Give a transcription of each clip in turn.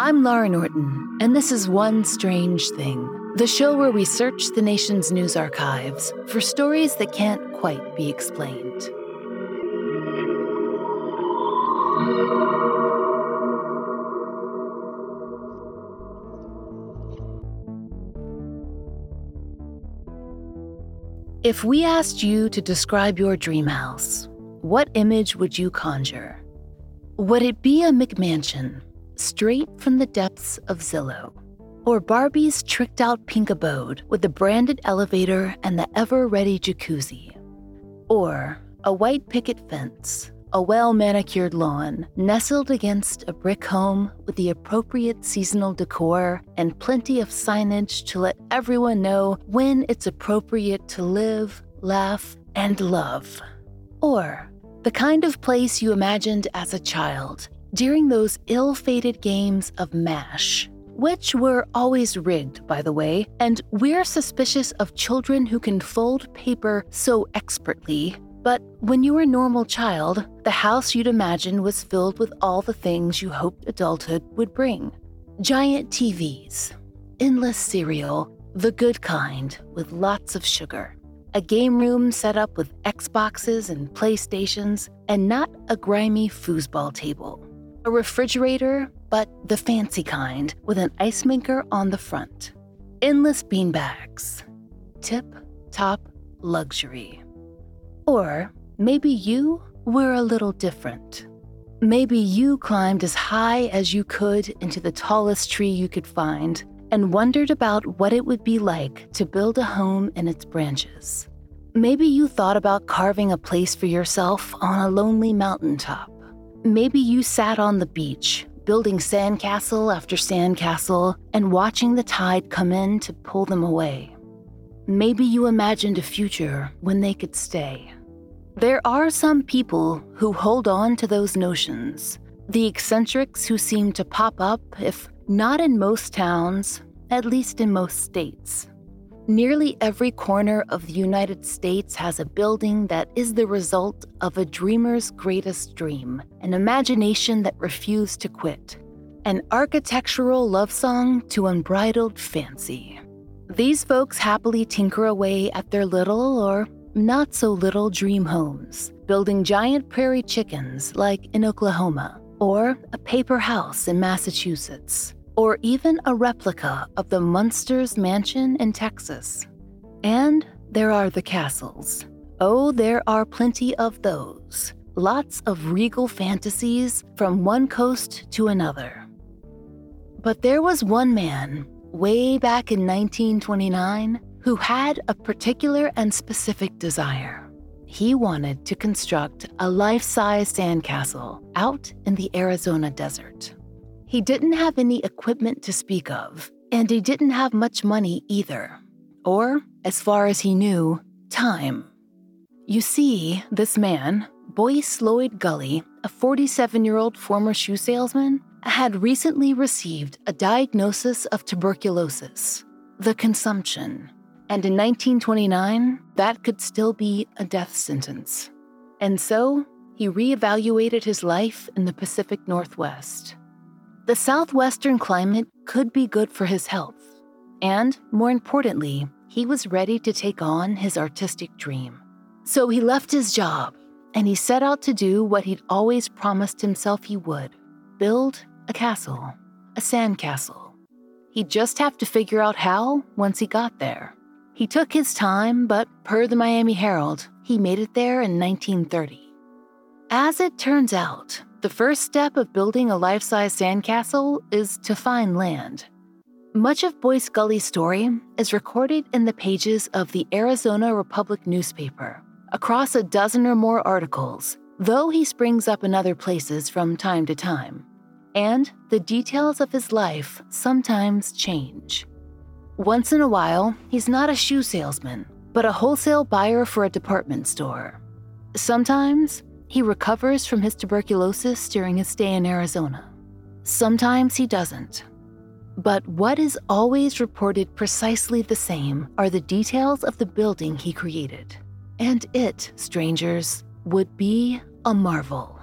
I'm Laurah Norton, and this is One Strange Thing, the show where we search the nation's news archives for stories that can't quite be explained. If we asked you to describe your dream house, what image would you conjure? Would it be a McMansion, straight from the depths of Zillow? Or Barbie's tricked out pink abode with the branded elevator and the ever ready jacuzzi? Or a white picket fence, a well manicured lawn nestled against a brick home with the appropriate seasonal decor and plenty of signage to let everyone know when it's appropriate to live, laugh, and love. Or the kind of place you imagined as a child during those ill fated games of MASH which were always rigged, by the way, and we're suspicious of children who can fold paper so expertly. But when you were a normal child, the house you'd imagine was filled with all the things you hoped adulthood would bring. Giant TVs, endless cereal, the good kind with lots of sugar, a game room set up with Xboxes and PlayStations, and not a grimy foosball table, a refrigerator but the fancy kind with an ice maker on the front. Endless beanbags. Tip top luxury. Or maybe you were a little different. Maybe you climbed as high as you could into the tallest tree you could find and wondered about what it would be like to build a home in its branches. Maybe you thought about carving a place for yourself on a lonely mountaintop. Maybe you sat on the beach building sandcastle after sandcastle and watching the tide come in to pull them away. Maybe you imagined a future when they could stay. There are some people who hold on to those notions, the eccentrics who seem to pop up, if not in most towns, at least in most states. Nearly every corner of the United States has a building that is the result of a dreamer's greatest dream, an imagination that refused to quit, an architectural love song to unbridled fancy. These folks happily tinker away at their little or not so little dream homes, building giant prairie chickens like in Oklahoma, or a paper house in Massachusetts or even a replica of the Munsters Mansion in Texas. And there are the castles. Oh, there are plenty of those. Lots of regal fantasies from one coast to another. But there was one man, way back in 1929, who had a particular and specific desire. He wanted to construct a life size sandcastle out in the Arizona desert. He didn't have any equipment to speak of, and he didn't have much money either. Or, as far as he knew, time. You see, this man, Boyce Lloyd Gulley, a 47 year old former shoe salesman, had recently received a diagnosis of tuberculosis, the consumption. And in 1929, that could still be a death sentence. And so, he reevaluated his life in the Pacific Northwest. The southwestern climate could be good for his health, and more importantly, he was ready to take on his artistic dream. So he left his job and he set out to do what he'd always promised himself he would build a castle, a sand castle. He'd just have to figure out how once he got there. He took his time, but per the Miami Herald, he made it there in 1930. As it turns out, the first step of building a life size sandcastle is to find land. Much of Boyce Gulley's story is recorded in the pages of the Arizona Republic newspaper, across a dozen or more articles, though he springs up in other places from time to time. And the details of his life sometimes change. Once in a while, he's not a shoe salesman, but a wholesale buyer for a department store. Sometimes, he recovers from his tuberculosis during his stay in Arizona. Sometimes he doesn't. But what is always reported precisely the same are the details of the building he created. And it, strangers, would be a marvel.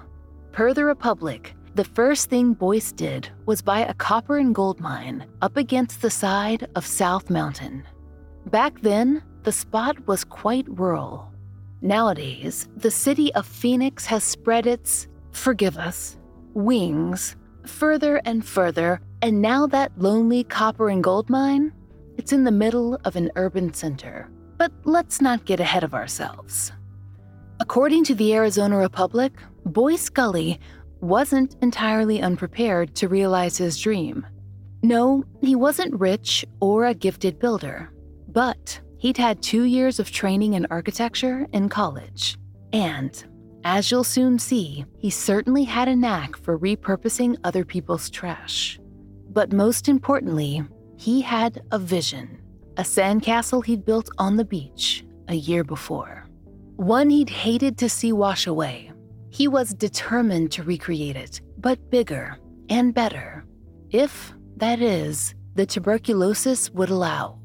Per the Republic, the first thing Boyce did was buy a copper and gold mine up against the side of South Mountain. Back then, the spot was quite rural. Nowadays, the city of Phoenix has spread its, forgive us, wings further and further, and now that lonely copper and gold mine, it's in the middle of an urban center. But let's not get ahead of ourselves. According to the Arizona Republic, Boyce Gulley wasn't entirely unprepared to realize his dream. No, he wasn't rich or a gifted builder, but he'd had two years of training in architecture in college. And, as you'll soon see, he certainly had a knack for repurposing other people's trash. But most importantly, he had a vision a sandcastle he'd built on the beach a year before. One he'd hated to see wash away. He was determined to recreate it, but bigger and better, if, that is, the tuberculosis would allow.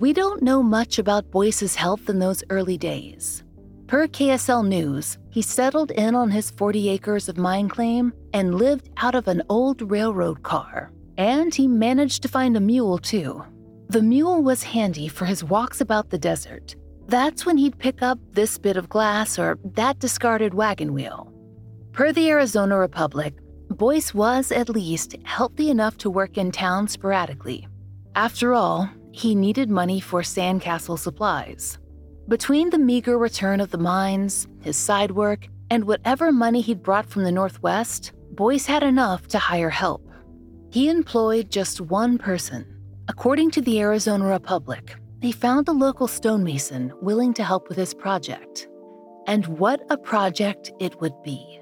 We don't know much about Boyce's health in those early days. Per KSL News, he settled in on his 40 acres of mine claim and lived out of an old railroad car. And he managed to find a mule, too. The mule was handy for his walks about the desert. That's when he'd pick up this bit of glass or that discarded wagon wheel. Per the Arizona Republic, Boyce was at least healthy enough to work in town sporadically. After all, he needed money for sandcastle supplies. Between the meager return of the mines, his side work, and whatever money he'd brought from the Northwest, Boyce had enough to hire help. He employed just one person According to the Arizona Republic, they found a local stonemason willing to help with his project. And what a project it would be.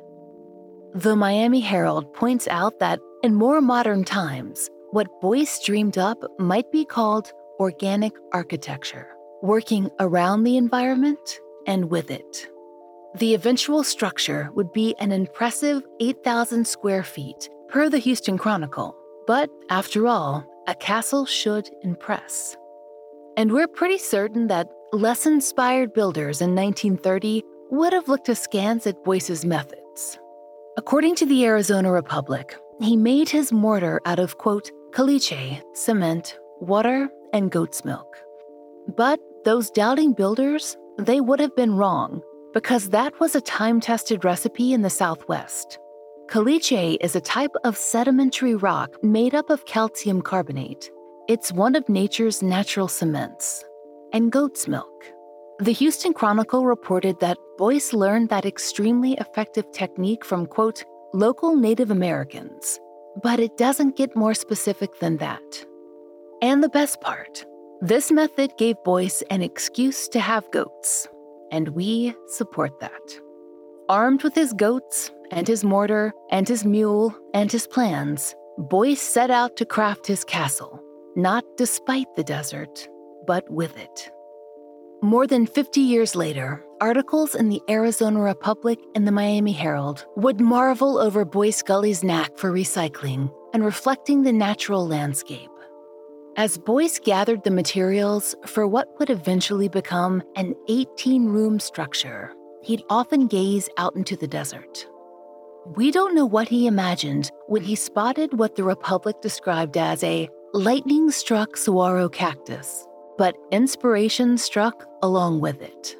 The Miami Herald points out that in more modern times, what Boyce dreamed up might be called organic architecture, working around the environment and with it. The eventual structure would be an impressive 8,000 square feet, per the Houston Chronicle. But after all, a castle should impress. And we're pretty certain that less inspired builders in 1930 would have looked askance at Boyce's methods. According to the Arizona Republic, he made his mortar out of, quote, caliche, cement, water, and goat's milk. But those doubting builders, they would have been wrong, because that was a time tested recipe in the Southwest. Caliche is a type of sedimentary rock made up of calcium carbonate. It's one of nature's natural cements. And goat's milk. The Houston Chronicle reported that Boyce learned that extremely effective technique from, quote, local Native Americans. But it doesn't get more specific than that. And the best part this method gave Boyce an excuse to have goats. And we support that. Armed with his goats, and his mortar, and his mule, and his plans, Boyce set out to craft his castle, not despite the desert, but with it. More than 50 years later, articles in the Arizona Republic and the Miami Herald would marvel over Boyce Gulley's knack for recycling and reflecting the natural landscape. As Boyce gathered the materials for what would eventually become an 18 room structure, he'd often gaze out into the desert. We don't know what he imagined when he spotted what the Republic described as a lightning struck saguaro cactus, but inspiration struck along with it.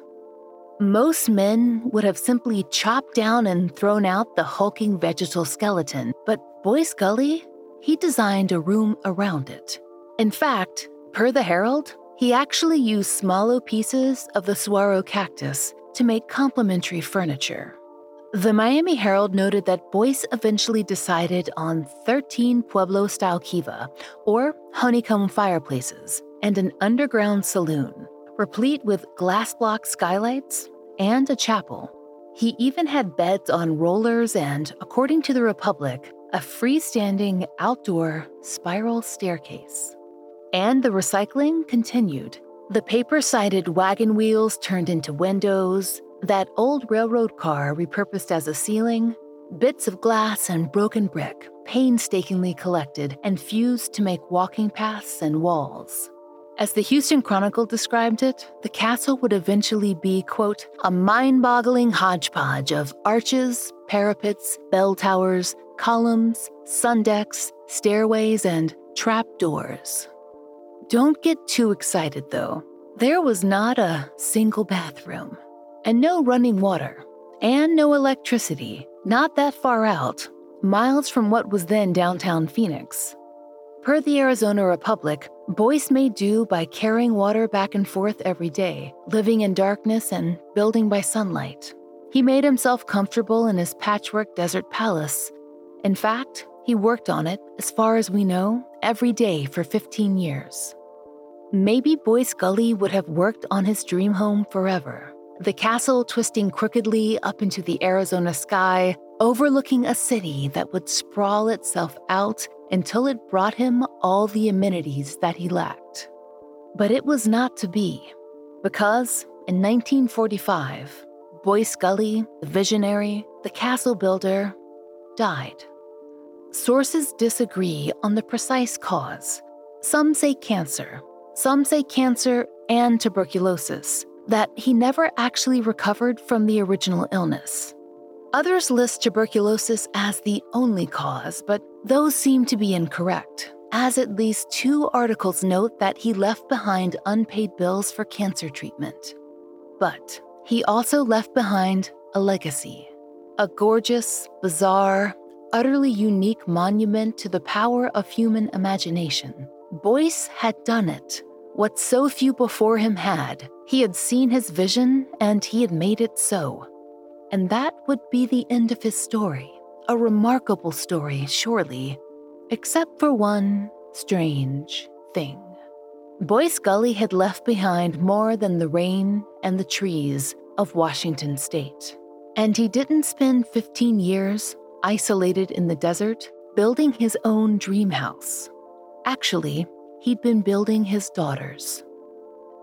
Most men would have simply chopped down and thrown out the hulking vegetal skeleton, but Boyce Gulley, he designed a room around it. In fact, per the Herald, he actually used smaller pieces of the saguaro cactus to make complementary furniture. The Miami Herald noted that Boyce eventually decided on 13 Pueblo style kiva, or honeycomb fireplaces, and an underground saloon, replete with glass block skylights and a chapel. He even had beds on rollers and, according to the Republic, a freestanding outdoor spiral staircase. And the recycling continued. The paper sided wagon wheels turned into windows, that old railroad car repurposed as a ceiling, bits of glass and broken brick painstakingly collected and fused to make walking paths and walls. As the Houston Chronicle described it, the castle would eventually be, quote, a mind boggling hodgepodge of arches, parapets, bell towers, columns, sun decks, stairways, and trap doors. Don't get too excited, though. There was not a single bathroom and no running water, and no electricity, not that far out, miles from what was then downtown Phoenix. Per the Arizona Republic, Boyce made do by carrying water back and forth every day, living in darkness and building by sunlight. He made himself comfortable in his patchwork desert palace. In fact, he worked on it, as far as we know, every day for 15 years. Maybe Boyce Gulley would have worked on his dream home forever the castle twisting crookedly up into the Arizona sky, overlooking a city that would sprawl itself out until it brought him all the amenities that he lacked. But it was not to be, because in 1945, Boyce Gulley, the visionary, the castle builder, died. Sources disagree on the precise cause. Some say cancer, some say cancer and tuberculosis, that he never actually recovered from the original illness. Others list tuberculosis as the only cause, but those seem to be incorrect, as at least two articles note that he left behind unpaid bills for cancer treatment. But he also left behind a legacy a gorgeous, bizarre, utterly unique monument to the power of human imagination. Boyce had done it what so few before him had. He had seen his vision and he had made it so. And that would be the end of his story. A remarkable story, surely, except for one strange thing. Boyce Gulley had left behind more than the rain and the trees of Washington state. And he didn't spend 15 years isolated in the desert building his own dream house. Actually, he'd been building his daughters.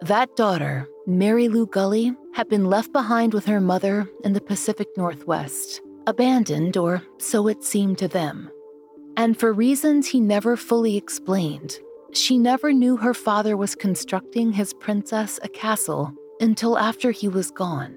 That daughter, Mary Lou Gulley, had been left behind with her mother in the Pacific Northwest, abandoned, or so it seemed to them. And for reasons he never fully explained, she never knew her father was constructing his princess a castle until after he was gone.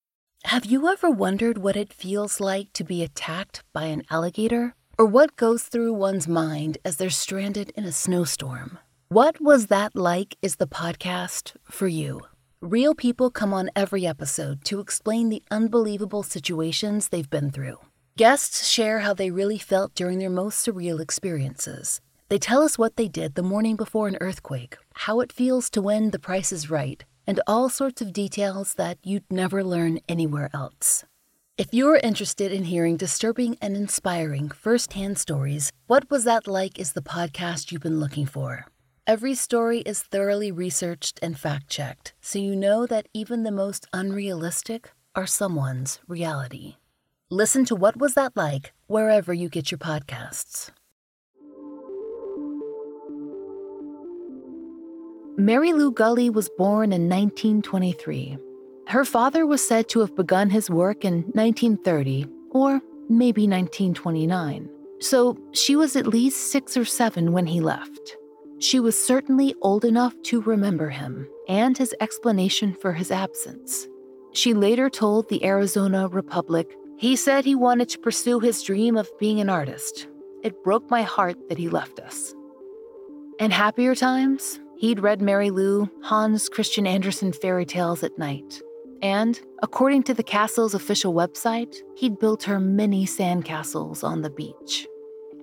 Have you ever wondered what it feels like to be attacked by an alligator? Or what goes through one's mind as they're stranded in a snowstorm? What Was That Like is the podcast for you. Real people come on every episode to explain the unbelievable situations they've been through. Guests share how they really felt during their most surreal experiences. They tell us what they did the morning before an earthquake, how it feels to win the price is right, and all sorts of details that you'd never learn anywhere else. If you're interested in hearing disturbing and inspiring firsthand stories, What Was That Like is the podcast you've been looking for. Every story is thoroughly researched and fact checked, so you know that even the most unrealistic are someone's reality. Listen to What Was That Like wherever you get your podcasts. Mary Lou Gulley was born in 1923. Her father was said to have begun his work in 1930 or maybe 1929, so she was at least six or seven when he left. She was certainly old enough to remember him and his explanation for his absence. She later told the Arizona Republic he said he wanted to pursue his dream of being an artist. It broke my heart that he left us. And happier times, he'd read Mary Lou Hans Christian Andersen fairy tales at night. And, according to the castle's official website, he'd built her many sandcastles on the beach.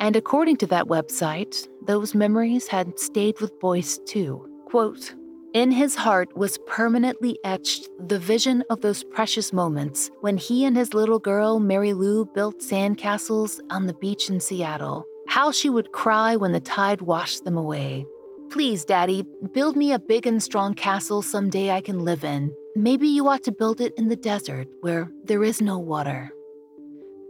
And according to that website, those memories had stayed with Boyce too. Quote, in his heart was permanently etched the vision of those precious moments when he and his little girl, Mary Lou, built sandcastles on the beach in Seattle. How she would cry when the tide washed them away. Please, Daddy, build me a big and strong castle someday I can live in. Maybe you ought to build it in the desert where there is no water.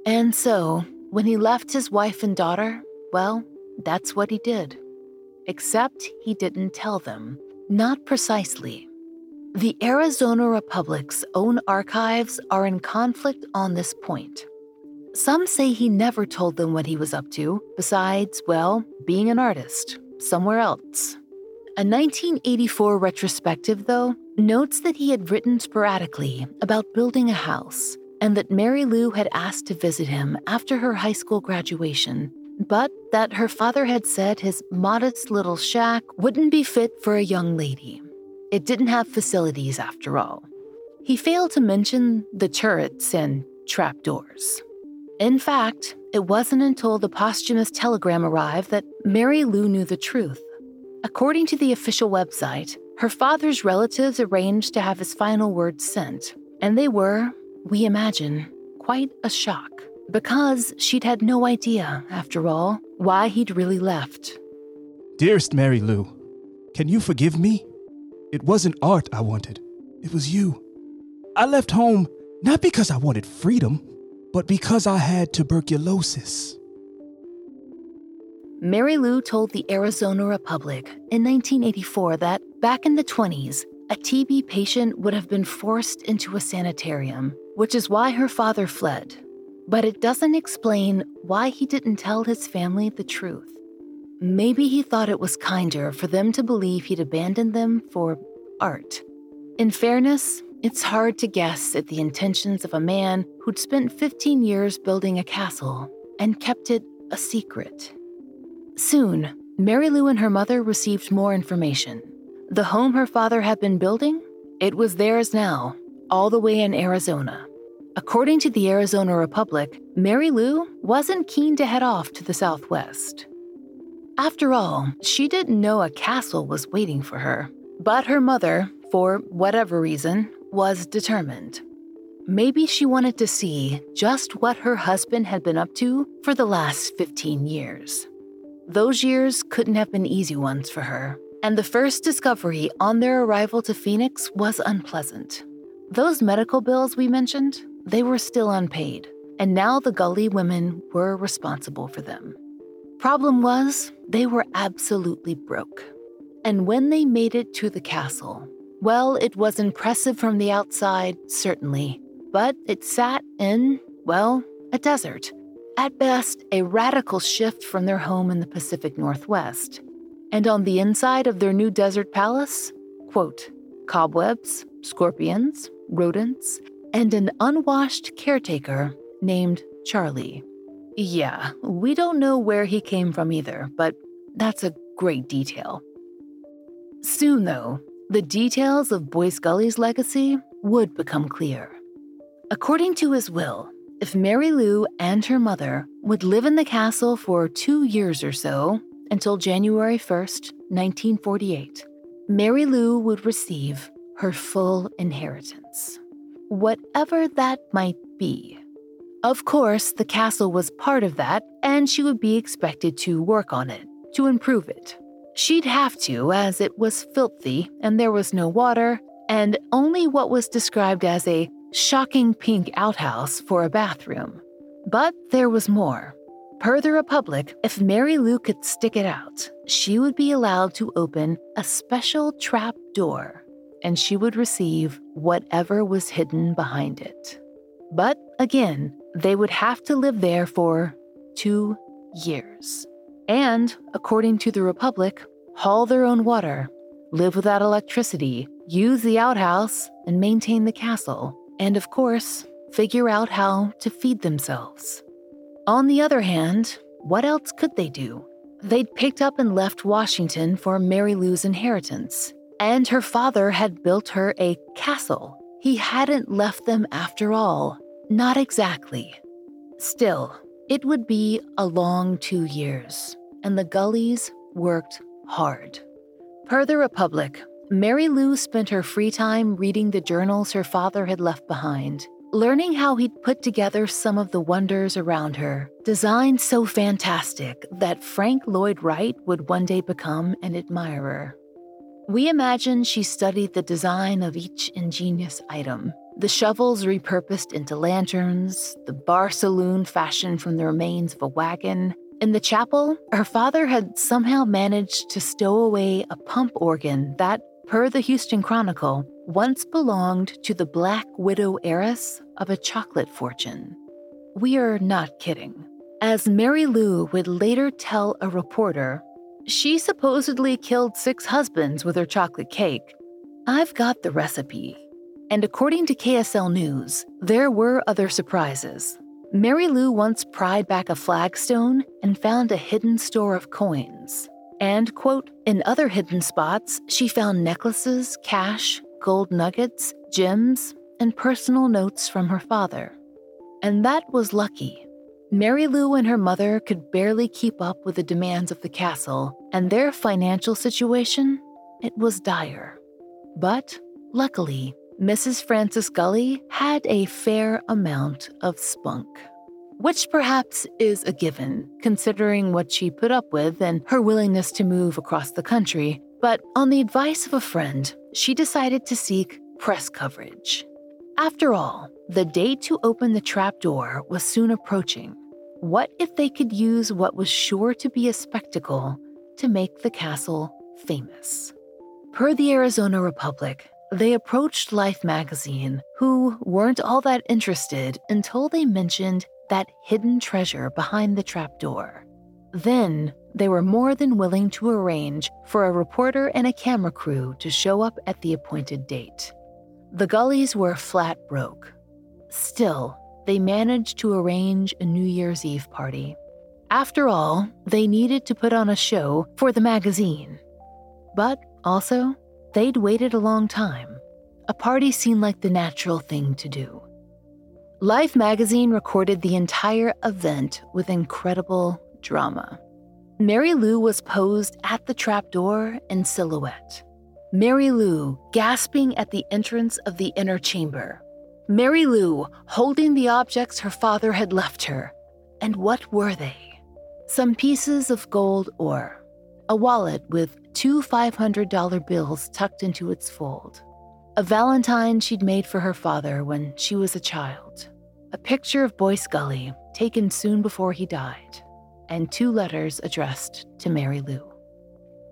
And so, when he left his wife and daughter, well, that's what he did. Except he didn't tell them. Not precisely. The Arizona Republic's own archives are in conflict on this point. Some say he never told them what he was up to, besides, well, being an artist, somewhere else. A 1984 retrospective, though, notes that he had written sporadically about building a house and that Mary Lou had asked to visit him after her high school graduation but that her father had said his modest little shack wouldn't be fit for a young lady. It didn't have facilities after all. He failed to mention the turrets and trapdoors. In fact, it wasn't until the posthumous telegram arrived that Mary Lou knew the truth. According to the official website, her father's relatives arranged to have his final words sent, and they were, we imagine, quite a shock because she'd had no idea, after all, why he'd really left. Dearest Mary Lou, can you forgive me? It wasn't art I wanted, it was you. I left home not because I wanted freedom, but because I had tuberculosis. Mary Lou told the Arizona Republic in 1984 that back in the 20s, a TB patient would have been forced into a sanitarium, which is why her father fled but it doesn't explain why he didn't tell his family the truth. Maybe he thought it was kinder for them to believe he'd abandoned them for art. In fairness, it's hard to guess at the intentions of a man who'd spent 15 years building a castle and kept it a secret. Soon, Mary Lou and her mother received more information. The home her father had been building, it was theirs now, all the way in Arizona. According to the Arizona Republic, Mary Lou wasn't keen to head off to the southwest. After all, she didn't know a castle was waiting for her. But her mother, for whatever reason, was determined. Maybe she wanted to see just what her husband had been up to for the last 15 years. Those years couldn't have been easy ones for her, and the first discovery on their arrival to Phoenix was unpleasant. Those medical bills we mentioned, they were still unpaid, and now the Gulley women were responsible for them. Problem was, they were absolutely broke. And when they made it to the castle, well, it was impressive from the outside, certainly, but it sat in, well, a desert. At best, a radical shift from their home in the Pacific Northwest. And on the inside of their new desert palace, quote, cobwebs, scorpions, rodents, and an unwashed caretaker named Charlie. Yeah, we don't know where he came from either, but that's a great detail. Soon, though, the details of Boyce Gulley's legacy would become clear. According to his will, if Mary Lou and her mother would live in the castle for two years or so, until January 1st, 1948, Mary Lou would receive her full inheritance whatever that might be. Of course, the castle was part of that, and she would be expected to work on it, to improve it. She'd have to, as it was filthy and there was no water, and only what was described as a shocking pink outhouse for a bathroom. But there was more. Per the Republic, if Mary Lou could stick it out, she would be allowed to open a special trap door, and she would receive whatever was hidden behind it. But again, they would have to live there for two years. And, according to the Republic, haul their own water, live without electricity, use the outhouse, and maintain the castle, and of course, figure out how to feed themselves. On the other hand, what else could they do? They'd picked up and left Washington for Mary Lou's inheritance, and her father had built her a castle. He hadn't left them after all. Not exactly. Still, it would be a long two years, and the Gulleys worked hard. Per the Republic, Mary Lou spent her free time reading the journals her father had left behind, learning how he'd put together some of the wonders around her, designed so fantastic that Frank Lloyd Wright would one day become an admirer. We imagine she studied the design of each ingenious item. The shovels repurposed into lanterns, the bar saloon fashioned from the remains of a wagon, in the chapel, her father had somehow managed to stow away a pump organ that, per the Houston Chronicle, once belonged to the Black Widow heiress of a chocolate fortune. We are not kidding. As Mary Lou would later tell a reporter, she supposedly killed six husbands with her chocolate cake. I've got the recipe. And according to KSL News, there were other surprises. Mary Lou once pried back a flagstone and found a hidden store of coins. And, quote, in other hidden spots, she found necklaces, cash, gold nuggets, gems, and personal notes from her father. And that was lucky. Mary Lou and her mother could barely keep up with the demands of the castle, and their financial situation, it was dire. But luckily, Mrs. Frances Gulley had a fair amount of spunk. Which perhaps is a given, considering what she put up with and her willingness to move across the country. But on the advice of a friend, she decided to seek press coverage. After all, the day to open the trapdoor was soon approaching. What if they could use what was sure to be a spectacle to make the castle famous? Per the Arizona Republic, they approached Life magazine, who weren't all that interested until they mentioned that hidden treasure behind the trapdoor. Then they were more than willing to arrange for a reporter and a camera crew to show up at the appointed date. The Gulleys were flat broke. Still, they managed to arrange a New Year's Eve party. After all, they needed to put on a show for the magazine. But also, They'd waited a long time. A party seemed like the natural thing to do. Life magazine recorded the entire event with incredible drama. Mary Lou was posed at the trapdoor in silhouette. Mary Lou gasping at the entrance of the inner chamber. Mary Lou holding the objects her father had left her. And what were they? Some pieces of gold ore, a wallet with two $500 bills tucked into its fold, a valentine she'd made for her father when she was a child, a picture of Boyce Gulley taken soon before he died, and two letters addressed to Mary Lou.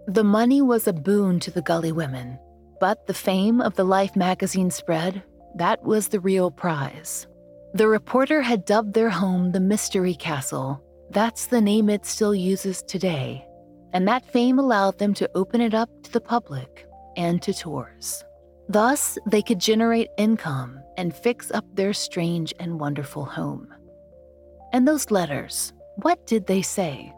The money was a boon to the Gulley women, but the fame of the Life magazine spread, that was the real prize. The reporter had dubbed their home the Mystery Castle. That's the name it still uses today and that fame allowed them to open it up to the public and to tours. Thus, they could generate income and fix up their strange and wonderful home. And those letters, what did they say?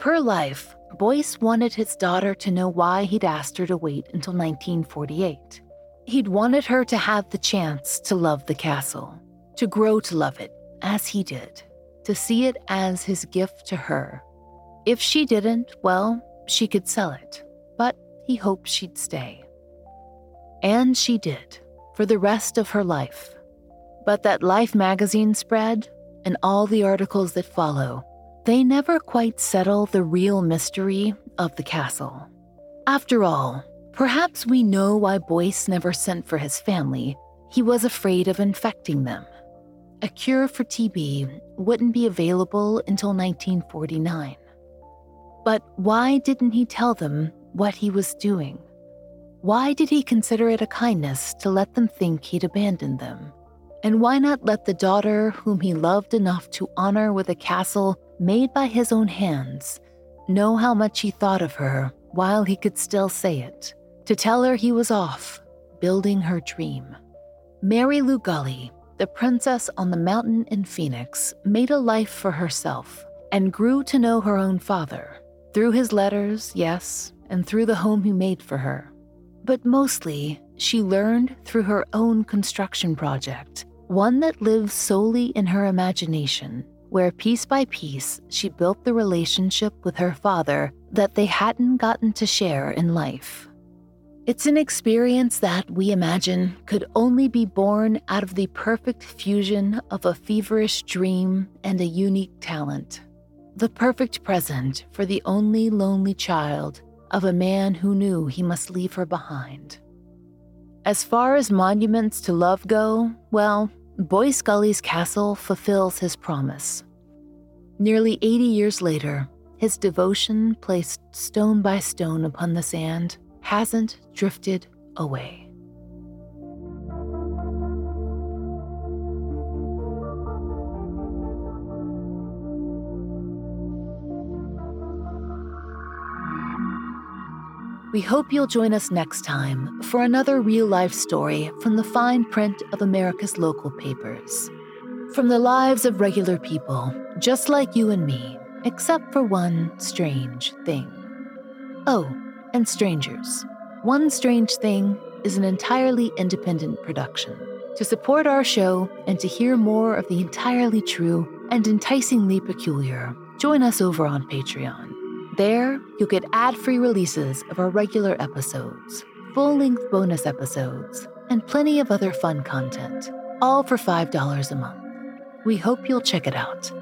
Per life, Boyce wanted his daughter to know why he'd asked her to wait until 1948. He'd wanted her to have the chance to love the castle, to grow to love it as he did, to see it as his gift to her if she didn't, well, she could sell it, but he hoped she'd stay. And she did, for the rest of her life. But that Life magazine spread, and all the articles that follow, they never quite settle the real mystery of the castle. After all, perhaps we know why Boyce never sent for his family. He was afraid of infecting them. A cure for TB wouldn't be available until 1949. But why didn't he tell them what he was doing? Why did he consider it a kindness to let them think he'd abandoned them? And why not let the daughter whom he loved enough to honor with a castle made by his own hands know how much he thought of her while he could still say it? To tell her he was off, building her dream. Mary Lou Gulley, the princess on the mountain in Phoenix, made a life for herself and grew to know her own father. Through his letters, yes, and through the home he made for her. But mostly, she learned through her own construction project, one that lives solely in her imagination, where piece by piece she built the relationship with her father that they hadn't gotten to share in life. It's an experience that we imagine could only be born out of the perfect fusion of a feverish dream and a unique talent. The perfect present for the only lonely child of a man who knew he must leave her behind. As far as monuments to love go, well, Boyce Gulley's castle fulfills his promise. Nearly 80 years later, his devotion, placed stone by stone upon the sand, hasn't drifted away. We hope you'll join us next time for another real life story from the fine print of America's local papers. From the lives of regular people, just like you and me, except for one strange thing. Oh, and strangers. One Strange Thing is an entirely independent production. To support our show and to hear more of the entirely true and enticingly peculiar, join us over on Patreon. There, you'll get ad free releases of our regular episodes, full length bonus episodes, and plenty of other fun content, all for $5 a month. We hope you'll check it out.